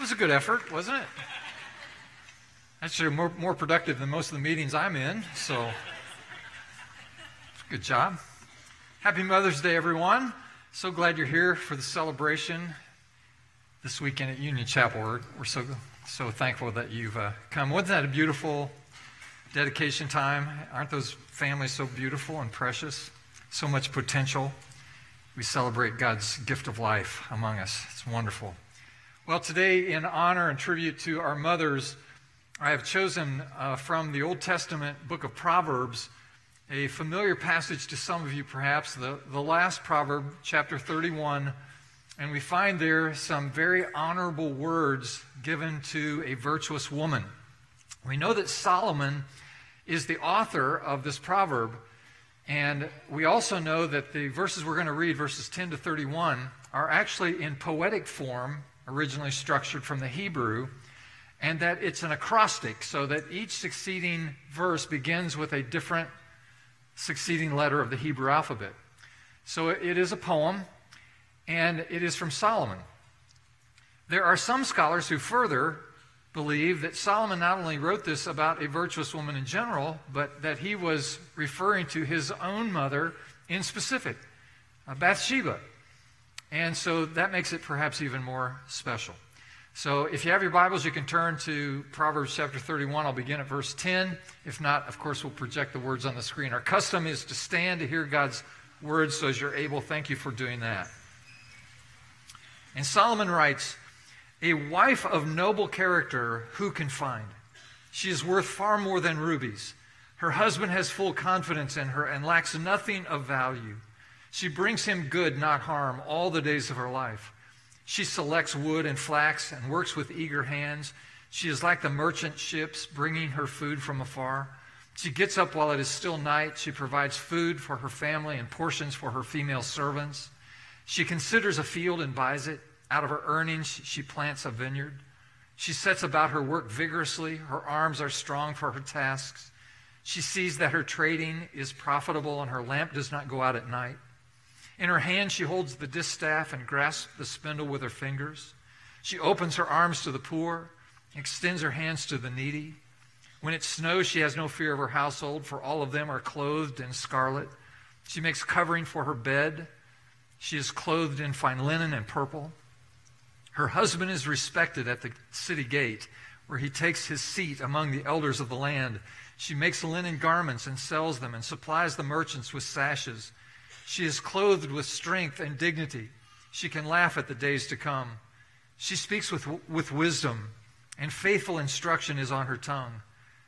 It was a good effort, wasn't it? Actually, more, more productive than most of the meetings I'm in, so good job. Happy Mother's Day, everyone. So glad you're here for the celebration this weekend at Union Chapel. We're, we're so, so thankful that you've uh, come. Wasn't that a beautiful dedication time? Aren't those families so beautiful and precious? So much potential. We celebrate God's gift of life among us. It's wonderful. Well, today, in honor and tribute to our mothers, I have chosen uh, from the Old Testament book of Proverbs a familiar passage to some of you, perhaps, the, the last proverb, chapter 31. And we find there some very honorable words given to a virtuous woman. We know that Solomon is the author of this proverb. And we also know that the verses we're going to read, verses 10 to 31, are actually in poetic form, originally structured from the Hebrew, and that it's an acrostic, so that each succeeding verse begins with a different succeeding letter of the Hebrew alphabet. So it is a poem, and it is from Solomon. There are some scholars who further believe that Solomon not only wrote this about a virtuous woman in general, but that he was referring to his own mother in specific, uh, Bathsheba. And so that makes it perhaps even more special. So if you have your Bibles, you can turn to Proverbs chapter 31. I'll begin at verse 10. If not, of course, we'll project the words on the screen. Our custom is to stand to hear God's words, so as you're able, thank you for doing that. And Solomon writes, A wife of noble character, who can find? She is worth far more than rubies. Her husband has full confidence in her and lacks nothing of value. She brings him good, not harm, all the days of her life. She selects wood and flax and works with eager hands. She is like the merchant ships bringing her food from afar. She gets up while it is still night. She provides food for her family and portions for her female servants. She considers a field and buys it. Out of her earnings, she plants a vineyard. She sets about her work vigorously. Her arms are strong for her tasks. She sees that her trading is profitable and her lamp does not go out at night. In her hand, she holds the distaff and grasps the spindle with her fingers. She opens her arms to the poor, extends her hands to the needy. When it snows, she has no fear of her household, for all of them are clothed in scarlet. She makes covering for her bed. She is clothed in fine linen and purple. Her husband is respected at the city gate, where he takes his seat among the elders of the land. She makes linen garments and sells them, and supplies the merchants with sashes. She is clothed with strength and dignity. She can laugh at the days to come. She speaks with, with wisdom, and faithful instruction is on her tongue.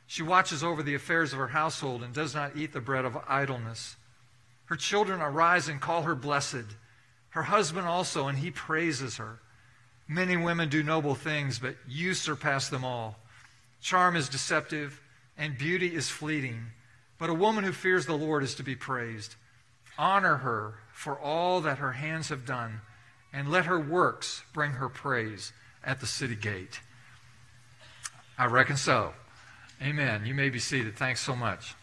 She watches over the affairs of her household and does not eat the bread of idleness. Her children arise and call her blessed. Her husband also, and he praises her. Many women do noble things, but you surpass them all. Charm is deceptive, and beauty is fleeting. But a woman who fears the Lord is to be praised. Honor her for all that her hands have done, and let her works bring her praise at the city gate. I reckon so. Amen. You may be seated. Thanks so much.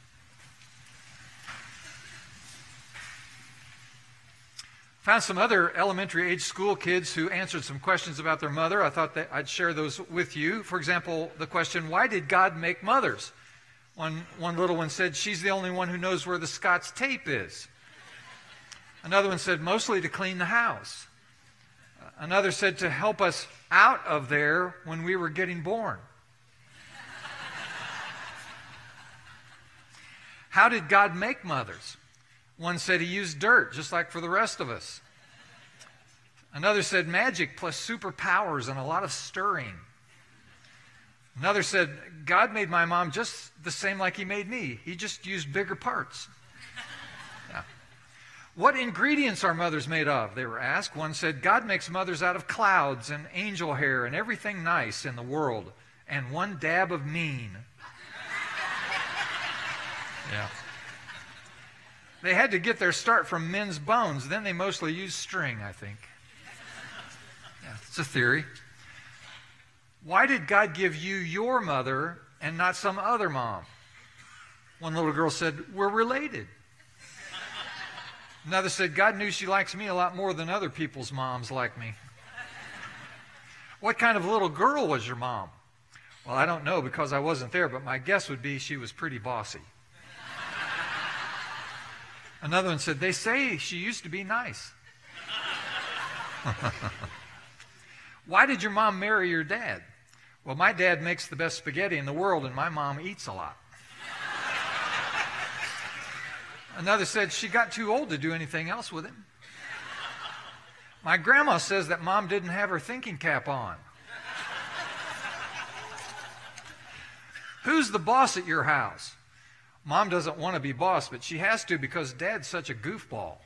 Found some other elementary age school kids who answered some questions about their mother. I thought that I'd share those with you. For example, the question, why did God make mothers? One, one little one said, she's the only one who knows where the Scotch tape is. Another one said, mostly to clean the house. Another said, to help us out of there when we were getting born. How did God make mothers? One said he used dirt, just like for the rest of us. Another said magic plus superpowers and a lot of stirring. Another said, God made my mom just the same like he made me. He just used bigger parts. What ingredients are mothers made of? They were asked. One said, God makes mothers out of clouds and angel hair and everything nice in the world, and one dab of mean. Yeah. They had to get their start from men's bones. Then they mostly used string, I think. Yeah, it's a theory. Why did God give you your mother and not some other mom? One little girl said, We're related. Another said, God knew she likes me a lot more than other people's moms like me. What kind of little girl was your mom? Well, I don't know because I wasn't there, but my guess would be she was pretty bossy. Another one said, They say she used to be nice. Why did your mom marry your dad? Well, my dad makes the best spaghetti in the world, and my mom eats a lot. Another said she got too old to do anything else with him. My grandma says that mom didn't have her thinking cap on. Who's the boss at your house? Mom doesn't want to be boss, but she has to because dad's such a goofball.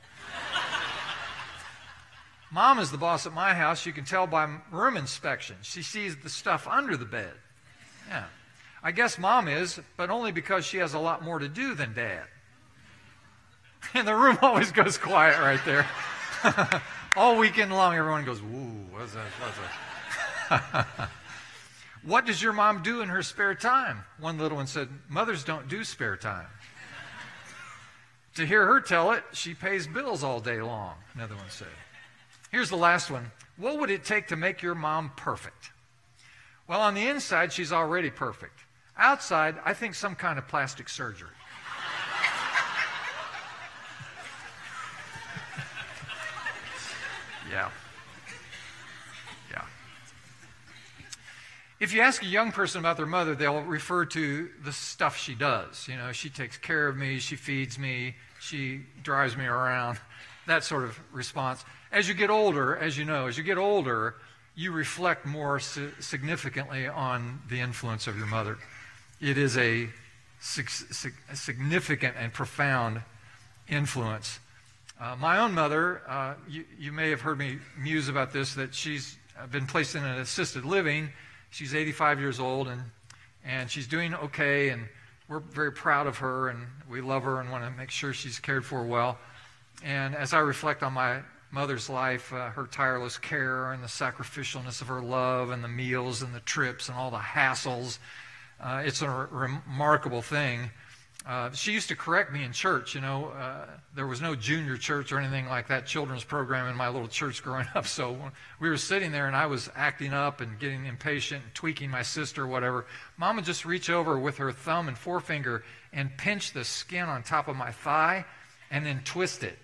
Mom is the boss at my house. You can tell by room inspection. She sees the stuff under the bed. Yeah. I guess mom is, but only because she has a lot more to do than dad. And the room always goes quiet right there. All weekend long, everyone goes, Woo, what's that? What's that? what does your mom do in her spare time? One little one said, Mothers don't do spare time. to hear her tell it, she pays bills all day long, another one said. Here's the last one. What would it take to make your mom perfect? Well, on the inside, she's already perfect. Outside, I think some kind of plastic surgery. Yeah. Yeah. If you ask a young person about their mother, they'll refer to the stuff she does. You know, she takes care of me, she feeds me, she drives me around, that sort of response. As you get older, as you know, as you get older, you reflect more significantly on the influence of your mother. It is a, significant and profound influence. Uh, my own mother, uh, you, you, may have heard me muse about this, that she's been placed in an assisted living. She's 85 years old, and, and she's doing okay, and we're very proud of her, and we love her and want to make sure she's cared for well. And as I reflect on my mother's life, uh, her tireless care and the sacrificialness of her love and the meals and the trips and all the hassles. Uh, it's a re- remarkable thing. Uh, she used to correct me in church. You know, uh, there was no junior church or anything like that children's program in my little church growing up. So we were sitting there and I was acting up and getting impatient and tweaking my sister or whatever. Would just reach over with her thumb and forefinger and pinch the skin on top of my thigh and then twist it.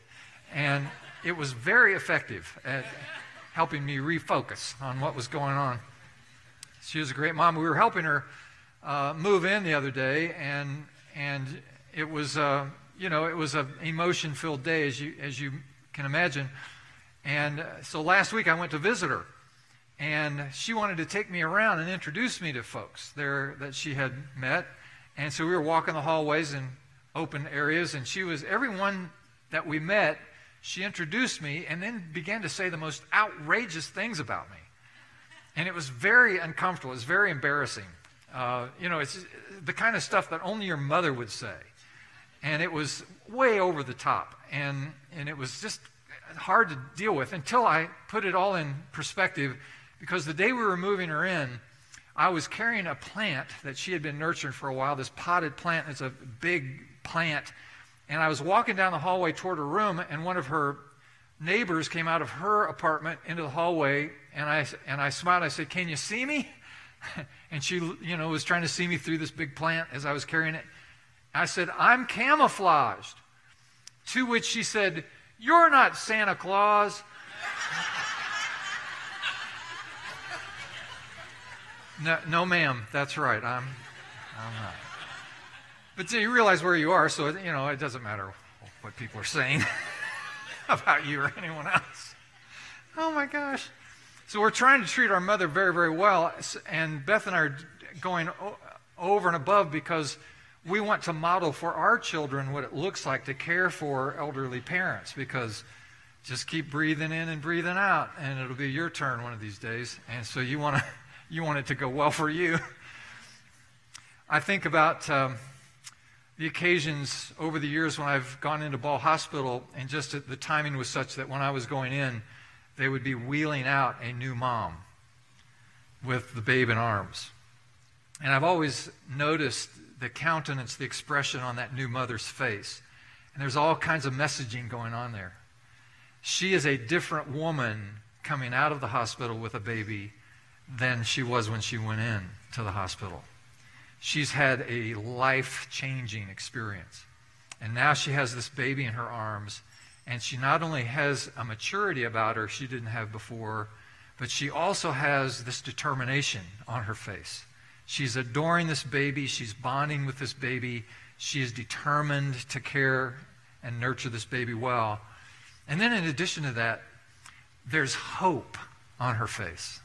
And it was very effective at helping me refocus on what was going on. She was a great mom. We were helping her uh, move in the other day, and and it was uh, you know it was an emotion-filled day as you as you can imagine. And uh, so last week I went to visit her, and she wanted to take me around and introduce me to folks there that she had met. And so we were walking the hallways and open areas, and she was everyone that we met, she introduced me and then began to say the most outrageous things about me. And it was very uncomfortable. It was very embarrassing. Uh, you know, it's the kind of stuff that only your mother would say. And it was way over the top. And, and it was just hard to deal with until I put it all in perspective because the day we were moving her in, I was carrying a plant that she had been nurturing for a while, this potted plant. It's a big plant. And I was walking down the hallway toward her room, and one of her neighbors came out of her apartment into the hallway, and I, and I smiled. I said, Can you see me? and she, you know, was trying to see me through this big plant as I was carrying it. I said, I'm camouflaged. To which she said, You're not Santa Claus. no, no, ma'am, that's right. I'm, I'm not. But you realize where you are, so you know it doesn't matter what people are saying about you or anyone else. Oh my gosh. So we're trying to treat our mother very, very well, and Beth and I are going over and above because we want to model for our children what it looks like to care for elderly parents because just keep breathing in and breathing out and it'll be your turn one of these days and so you want to you want it to go well for you. I think about um, the occasions over the years when i've gone into ball hospital and just the timing was such that when i was going in they would be wheeling out a new mom with the babe in arms and i've always noticed the countenance, the expression on that new mother's face. And there's all kinds of messaging going on there. She is a different woman coming out of the hospital with a baby than she was when she went in to the hospital. She's had a life changing experience. And now she has this baby in her arms, and she not only has a maturity about her she didn't have before, but she also has this determination on her face. She's adoring this baby. She's bonding with this baby. She is determined to care and nurture this baby well. And then, in addition to that, there's hope on her face.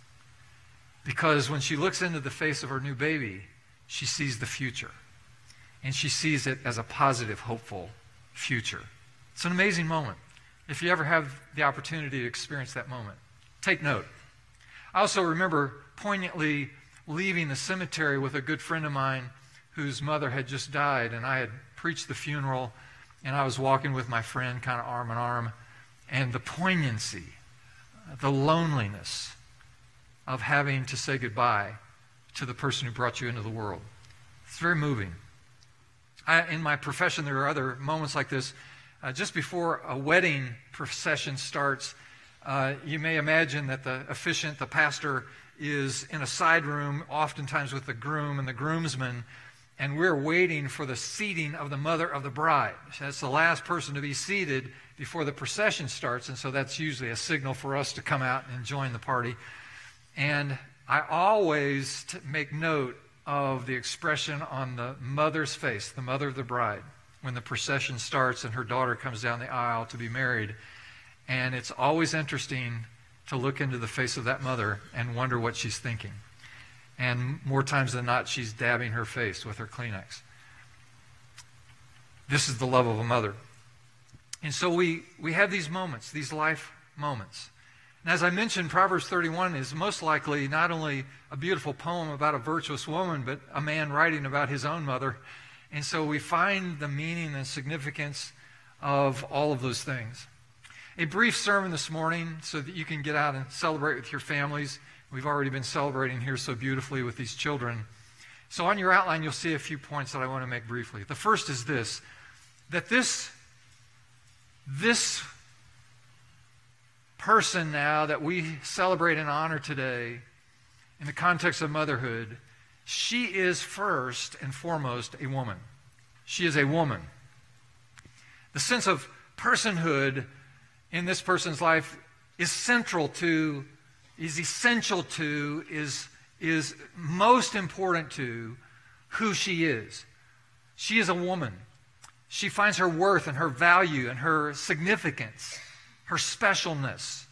Because when she looks into the face of her new baby, she sees the future. And she sees it as a positive, hopeful future. It's an amazing moment. If you ever have the opportunity to experience that moment, take note. I also remember poignantly leaving the cemetery with a good friend of mine whose mother had just died, and I had preached the funeral, and I was walking with my friend, kind of arm in arm, and the poignancy, the loneliness of having to say goodbye to the person who brought you into the world. It's very moving. I, in my profession, there are other moments like this. Uh, just before a wedding procession starts, uh, you may imagine that the officiant, the pastor, is in a side room, oftentimes with the groom and the groomsmen, and we're waiting for the seating of the mother of the bride. That's the last person to be seated before the procession starts, and so that's usually a signal for us to come out and join the party. And I always make note of the expression on the mother's face, the mother of the bride, when the procession starts and her daughter comes down the aisle to be married. And it's always interesting to look into the face of that mother and wonder what she's thinking. And more times than not, she's dabbing her face with her Kleenex. This is the love of a mother. And so we, we have these moments, these life moments. And as I mentioned, Proverbs 31 is most likely not only a beautiful poem about a virtuous woman, but a man writing about his own mother. And so we find the meaning and significance of all of those things a brief sermon this morning so that you can get out and celebrate with your families. We've already been celebrating here so beautifully with these children. So, on your outline, you'll see a few points that I want to make briefly. The first is this that this, this person now that we celebrate and honor today, in the context of motherhood, she is first and foremost a woman. She is a woman. The sense of personhood in this person's life is central to, is essential to, is, is most important to who she is. She is a woman. She finds her worth and her value and her significance, her specialness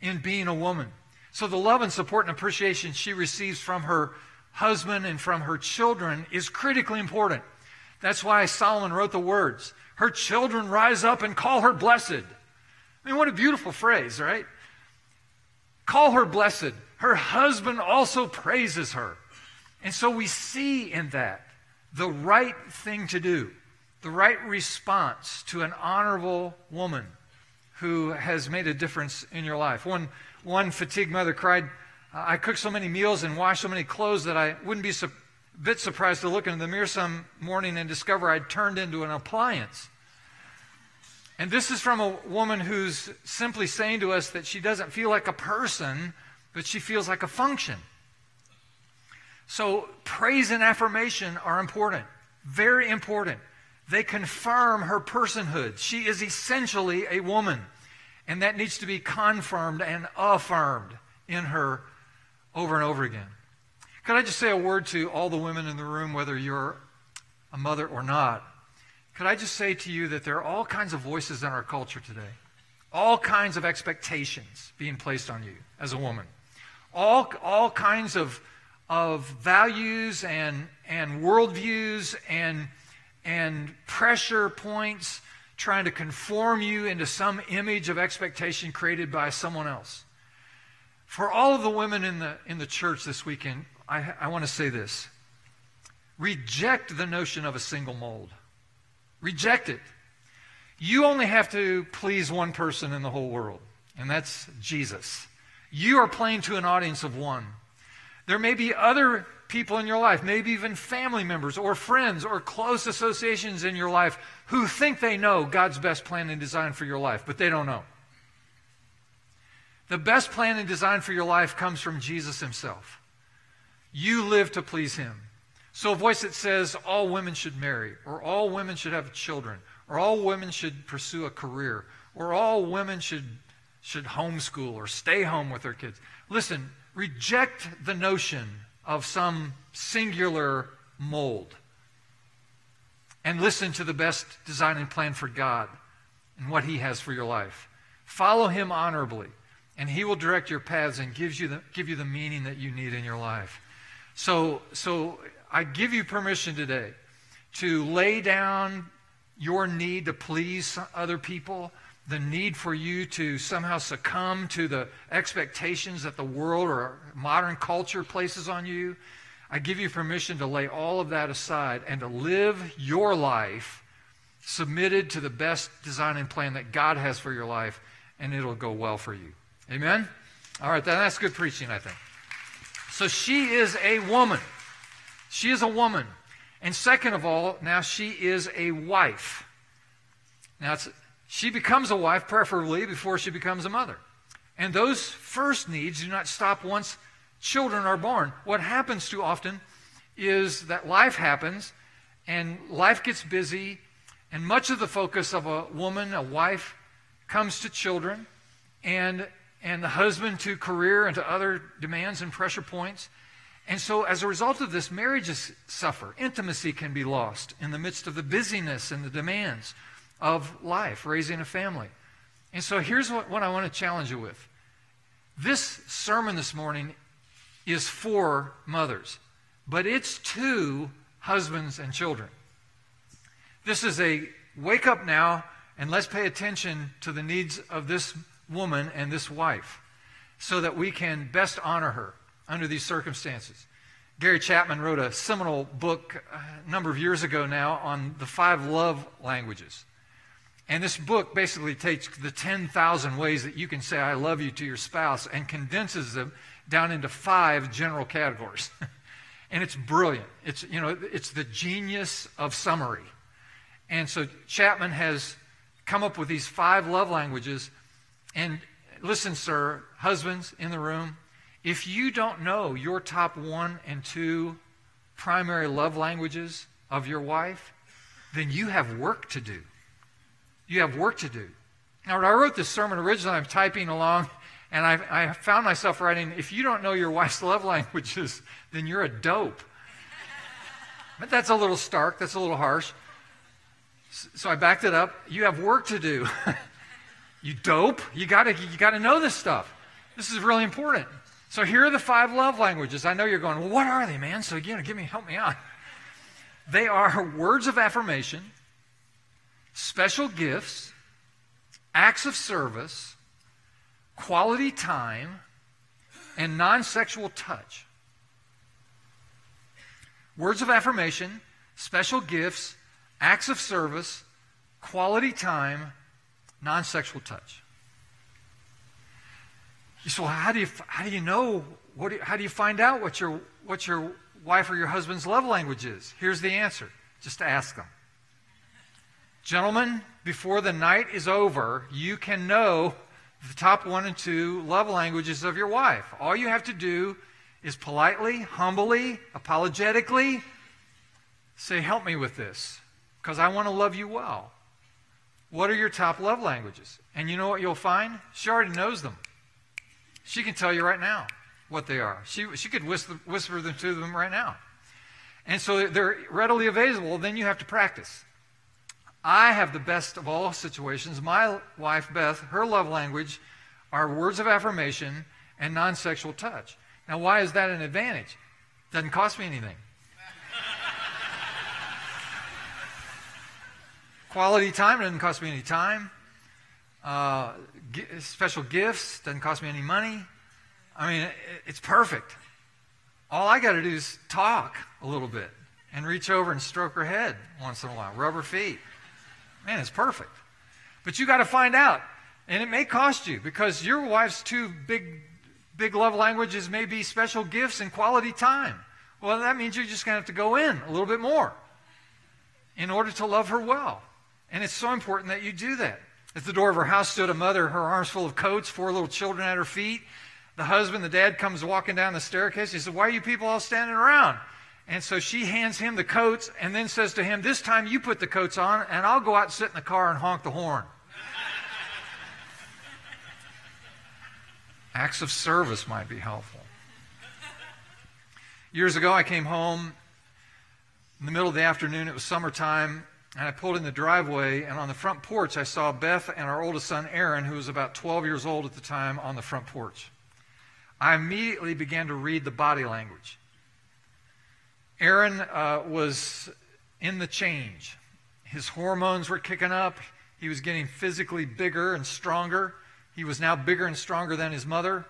in being a woman. So the love and support and appreciation she receives from her husband and from her children is critically important. That's why Solomon wrote the words Her children rise up and call her blessed. I mean, what a beautiful phrase, right? Call her blessed. Her husband also praises her. And so we see in that the right thing to do, the right response to an honorable woman who has made a difference in your life. One, one fatigued mother cried, I cook so many meals and wash so many clothes that I wouldn't be su- a bit surprised to look in the mirror some morning and discover I'd turned into an appliance. And this is from a woman who's simply saying to us that she doesn't feel like a person, but she feels like a function. So, praise and affirmation are important, very important. They confirm her personhood. She is essentially a woman, and that needs to be confirmed and affirmed in her over and over again. Could I just say a word to all the women in the room, whether you're a mother or not? Could I just say to you that there are all kinds of voices in our culture today, all kinds of expectations being placed on you as a woman, all, all kinds of, of values and, and worldviews and, and pressure points trying to conform you into some image of expectation created by someone else. For all of the women in the, in the church this weekend, I, I want to say this reject the notion of a single mold. Reject it. You only have to please one person in the whole world, and that's Jesus. You are playing to an audience of one. There may be other people in your life, maybe even family members or friends or close associations in your life who think they know God's best plan and design for your life, but they don't know. The best plan and design for your life comes from Jesus himself. You live to please him. So a voice that says all women should marry, or all women should have children, or all women should pursue a career, or all women should, should homeschool or stay home with their kids. Listen, reject the notion of some singular mold and listen to the best design and plan for God and what He has for your life. Follow Him honorably, and He will direct your paths and gives you the, give you the meaning that you need in your life. So, so I give you permission today to lay down your need to please other people, the need for you to somehow succumb to the expectations that the world or modern culture places on you. I give you permission to lay all of that aside and to live your life submitted to the best design and plan that God has for your life, and it'll go well for you. Amen? All right, that's good preaching, I think. So she is a woman. She is a woman. And second of all, now she is a wife. Now, she becomes a wife, preferably, before she becomes a mother. And those first needs do not stop once children are born. What happens too often is that life happens, and life gets busy, and much of the focus of a woman, a wife, comes to children, and, and the husband to career and to other demands and pressure points. And so, as a result of this, marriages suffer. Intimacy can be lost in the midst of the busyness and the demands of life, raising a family. And so, here's what, what I want to challenge you with. This sermon this morning is for mothers, but it's to husbands and children. This is a wake up now and let's pay attention to the needs of this woman and this wife so that we can best honor her under these circumstances. Gary Chapman wrote a seminal book uh, a number of years ago now on the five love languages. And this book basically takes the 10,000 ways that you can say I love you to your spouse and condenses them down into five general categories. and it's brilliant. It's, you know, it's the genius of summary. And so Chapman has come up with these five love languages. And listen, sir, husbands in the room, if you don't know your top one and two primary love languages of your wife, then you have work to do. You have work to do. Now, when I wrote this sermon originally, I'm typing along, and I, I found myself writing, if you don't know your wife's love languages, then you're a dope. But that's a little stark, that's a little harsh. So I backed it up. You have work to do. you dope. You gotta you gotta know this stuff. This is really important. So here are the five love languages. I know you're going, well, what are they, man? So, you know, give me, help me out. They are words of affirmation, special gifts, acts of service, quality time, and non sexual touch. Words of affirmation, special gifts, acts of service, quality time, non sexual touch. You say, well, how do you, how do you know? What do you, how do you find out what your, what your wife or your husband's love language is? Here's the answer just ask them. Gentlemen, before the night is over, you can know the top one and two love languages of your wife. All you have to do is politely, humbly, apologetically say, Help me with this, because I want to love you well. What are your top love languages? And you know what you'll find? She already knows them. She can tell you right now what they are. She, she could whisper, whisper them to them right now. And so they're readily available. Then you have to practice. I have the best of all situations. My wife, Beth, her love language are words of affirmation and non sexual touch. Now, why is that an advantage? Doesn't cost me anything. Quality time doesn't cost me any time. Uh, special gifts doesn't cost me any money. I mean, it, it's perfect. All I got to do is talk a little bit and reach over and stroke her head once in a while, rub her feet. Man, it's perfect. But you got to find out. And it may cost you because your wife's two big, big love languages may be special gifts and quality time. Well, that means you're just going to have to go in a little bit more in order to love her well. And it's so important that you do that. At the door of her house stood a mother, her arms full of coats, four little children at her feet. The husband, the dad, comes walking down the staircase. He said, Why are you people all standing around? And so she hands him the coats and then says to him, This time you put the coats on, and I'll go out and sit in the car and honk the horn. Acts of service might be helpful. Years ago, I came home in the middle of the afternoon. It was summertime, and I pulled in the driveway, and on the front porch, I saw Beth and our oldest son, Aaron, who was about 12 years old at the time, on the front porch. I immediately began to read the body language. Aaron uh, was in the change. His hormones were kicking up. He was getting physically bigger and stronger. He was now bigger and stronger than his mother.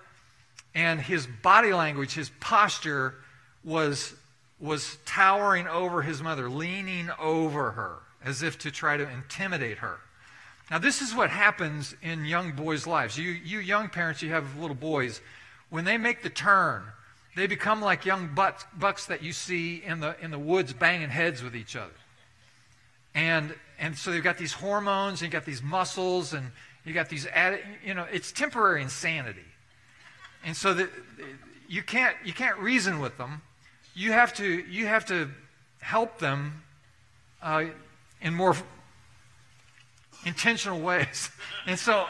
And his body language, his posture was, was towering over his mother, leaning over her as if to try to intimidate her. Now, this is what happens in young boys' lives. You, you young parents, you have little boys. When they make the turn, they become like young bucks, bucks that you see in the, in the woods banging heads with each other. And, and so they've got these hormones, and you've got these muscles, and you've got these, you know, it's temporary insanity. And so that you can't, you can't reason with them. You have to, you have to help them uh, in more intentional ways. And so,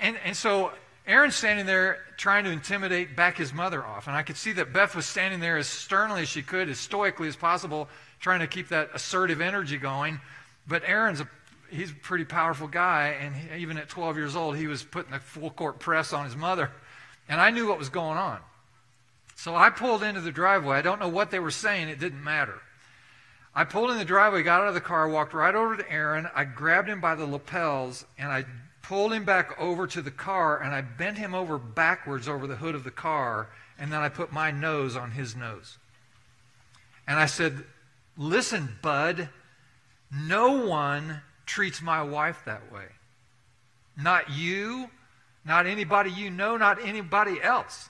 and, and so Aaron's standing there trying to intimidate back his mother off. And I could see that Beth was standing there as sternly as she could, as stoically as possible, trying to keep that assertive energy going. But Aaron's a he's a pretty powerful guy, and even at 12 years old, he was putting a full court press on his mother. And I knew what was going on. So I pulled into the driveway. I don't know what they were saying, it didn't matter. I pulled in the driveway, got out of the car, walked right over to Aaron. I grabbed him by the lapels, and I pulled him back over to the car, and I bent him over backwards over the hood of the car, and then I put my nose on his nose. And I said, Listen, bud, no one treats my wife that way. Not you, not anybody you know, not anybody else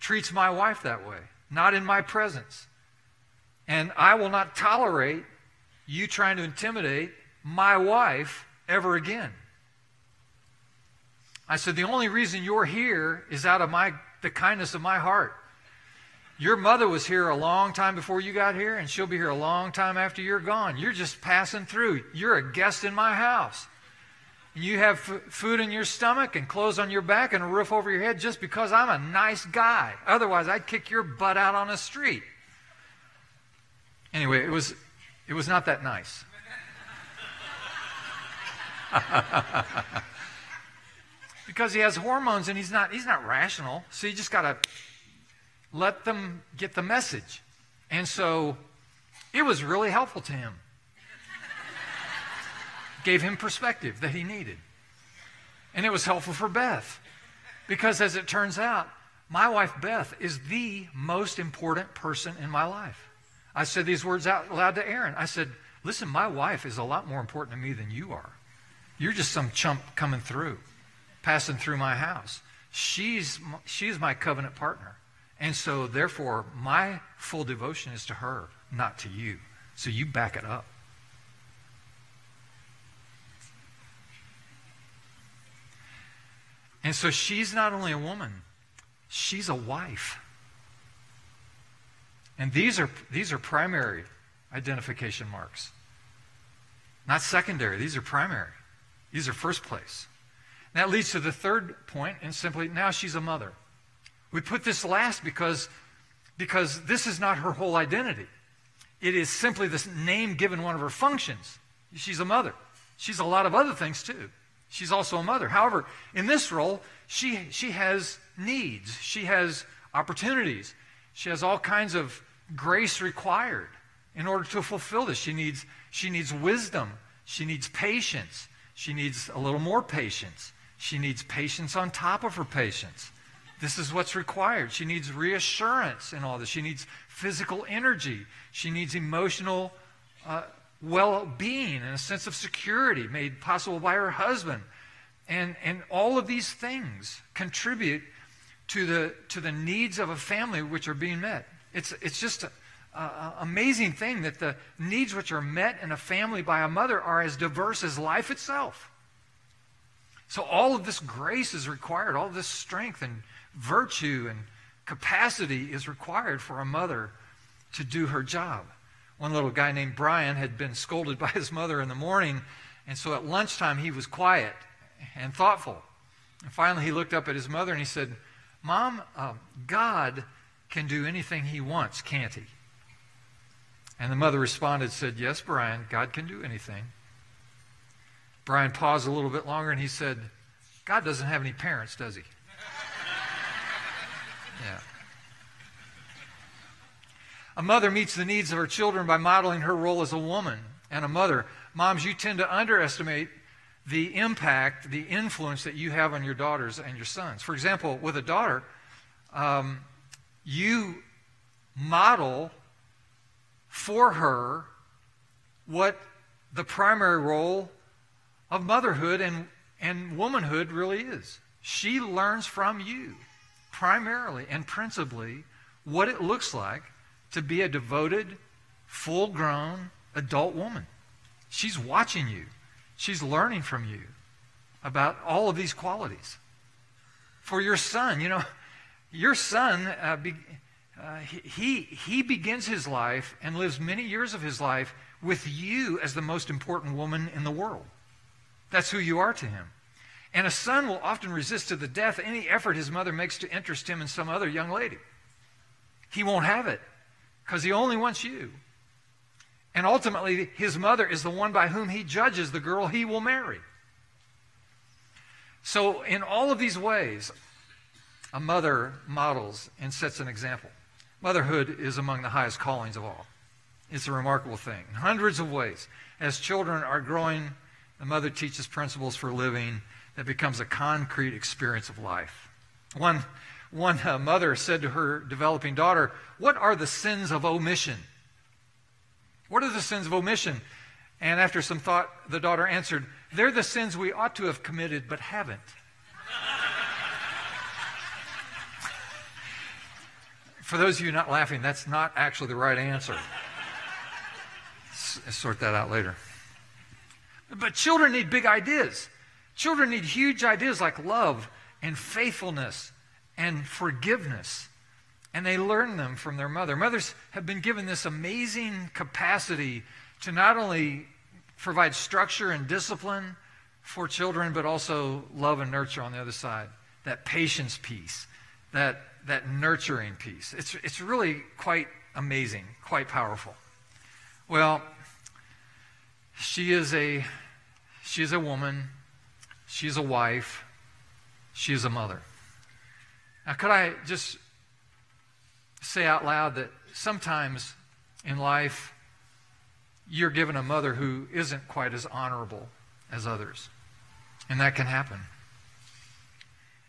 treats my wife that way. Not in my presence. And I will not tolerate you trying to intimidate my wife ever again. I said, the only reason you're here is out of my, the kindness of my heart. Your mother was here a long time before you got here, and she'll be here a long time after you're gone. You're just passing through. You're a guest in my house. You have f- food in your stomach and clothes on your back and a roof over your head just because I'm a nice guy. Otherwise, I'd kick your butt out on the street. Anyway, it was, it was not that nice. because he has hormones and he's not, he's not rational. So you just got to let them get the message. And so It was really helpful to him. Gave him perspective that he needed. And it was helpful for Beth. Because as it turns out, my wife Beth is the most important person in my life. I said these words out loud to Aaron. I said, Listen, my wife is a lot more important to me than you are. You're just some chump coming through, passing through my house. She's, she's my covenant partner. And so, therefore, my full devotion is to her, not to you. So you back it up. And so she's not only a woman, she's a wife. And these are, these are primary identification marks. Not secondary, these are primary. These are first place. And that leads to the third point, and simply now she's a mother. We put this last because, because this is not her whole identity. It is simply this name given one of her functions. She's a mother. She's a lot of other things too. She's also a mother. However, in this role, she, she has needs, she has opportunities, she has all kinds of grace required in order to fulfill this. She needs, she needs wisdom, she needs patience, she needs a little more patience, she needs patience on top of her patience. This is what's required. She needs reassurance in all this. She needs physical energy. She needs emotional uh, well being and a sense of security made possible by her husband. And, and all of these things contribute to the, to the needs of a family which are being met. It's, it's just an amazing thing that the needs which are met in a family by a mother are as diverse as life itself. So all of this grace is required, all this strength and virtue and capacity is required for a mother to do her job. One little guy named Brian had been scolded by his mother in the morning, and so at lunchtime he was quiet and thoughtful. And finally he looked up at his mother and he said, Mom, uh, God can do anything he wants, can't he? And the mother responded, said, Yes, Brian, God can do anything. Brian paused a little bit longer and he said, God doesn't have any parents, does he? yeah. A mother meets the needs of her children by modeling her role as a woman and a mother. Moms, you tend to underestimate the impact, the influence that you have on your daughters and your sons. For example, with a daughter, um, you model for her what the primary role of motherhood and, and womanhood really is. She learns from you primarily and principally what it looks like to be a devoted, full grown adult woman. She's watching you, she's learning from you about all of these qualities. For your son, you know, your son, uh, be, uh, he, he begins his life and lives many years of his life with you as the most important woman in the world. That's who you are to him. And a son will often resist to the death any effort his mother makes to interest him in some other young lady. He won't have it because he only wants you. And ultimately, his mother is the one by whom he judges the girl he will marry. So, in all of these ways, a mother models and sets an example. Motherhood is among the highest callings of all. It's a remarkable thing. In hundreds of ways. As children are growing, the mother teaches principles for living that becomes a concrete experience of life. One one uh, mother said to her developing daughter, What are the sins of omission? What are the sins of omission? And after some thought, the daughter answered, They're the sins we ought to have committed but haven't. For those of you not laughing, that's not actually the right answer. S- sort that out later. But children need big ideas. Children need huge ideas like love and faithfulness and forgiveness. And they learn them from their mother. Mothers have been given this amazing capacity to not only provide structure and discipline for children, but also love and nurture on the other side. That patience piece, that, that nurturing piece. It's, it's really quite amazing, quite powerful. Well, she is a she is a woman, she's a wife, she is a mother. Now, could I just say out loud that sometimes in life you're given a mother who isn't quite as honorable as others. And that can happen.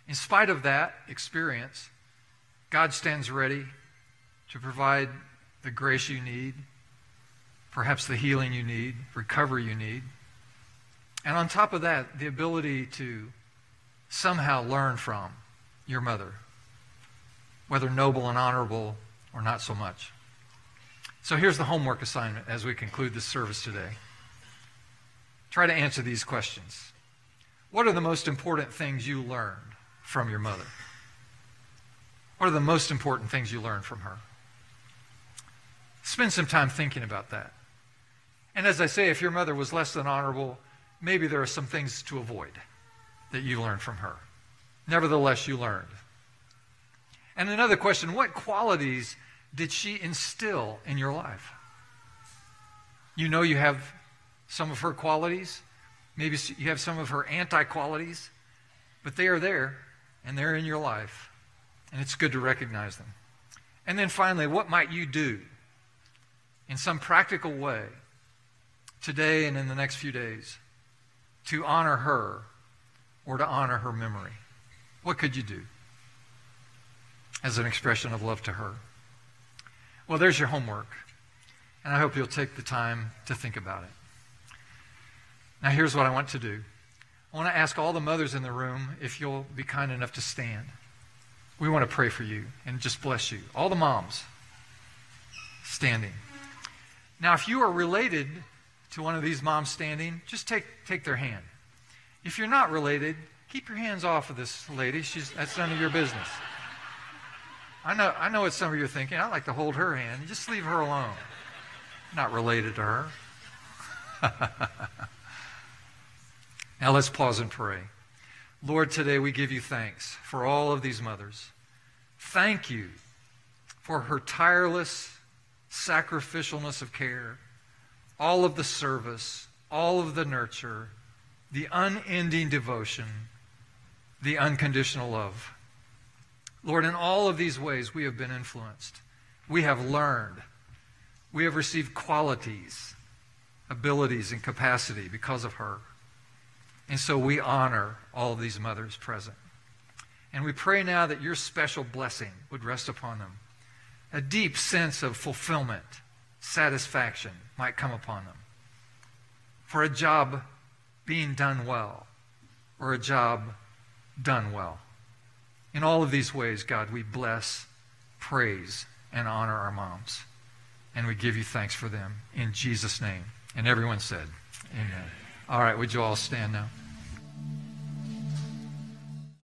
In spite of that experience, God stands ready to provide the grace you need, perhaps the healing you need, recovery you need. And on top of that, the ability to somehow learn from your mother, whether noble and honorable or not so much. So here's the homework assignment as we conclude this service today. Try to answer these questions. What are the most important things you learned from your mother? What are the most important things you learned from her? Spend some time thinking about that. And as I say, if your mother was less than honorable, maybe there are some things to avoid that you learned from her. Nevertheless, you learned. And another question what qualities did she instill in your life? You know you have some of her qualities. Maybe you have some of her anti qualities, but they are there and they're in your life. And it's good to recognize them. And then finally, what might you do in some practical way today and in the next few days to honor her or to honor her memory? What could you do as an expression of love to her? Well, there's your homework. And I hope you'll take the time to think about it. Now, here's what I want to do I want to ask all the mothers in the room if you'll be kind enough to stand. We want to pray for you and just bless you. All the moms standing. Now, if you are related to one of these moms standing, just take, take their hand. If you're not related, keep your hands off of this lady. She's, that's none of your business. I know, I know what some of you are thinking. I like to hold her hand. Just leave her alone. Not related to her. now let's pause and pray. Lord, today we give you thanks for all of these mothers. Thank you for her tireless sacrificialness of care, all of the service, all of the nurture, the unending devotion, the unconditional love. Lord, in all of these ways we have been influenced. We have learned. We have received qualities, abilities, and capacity because of her. And so we honor all of these mothers present. And we pray now that your special blessing would rest upon them. A deep sense of fulfillment, satisfaction might come upon them. For a job being done well, or a job done well. In all of these ways, God, we bless, praise, and honor our moms. And we give you thanks for them in Jesus' name. And everyone said, Amen. All right, would you all stand now?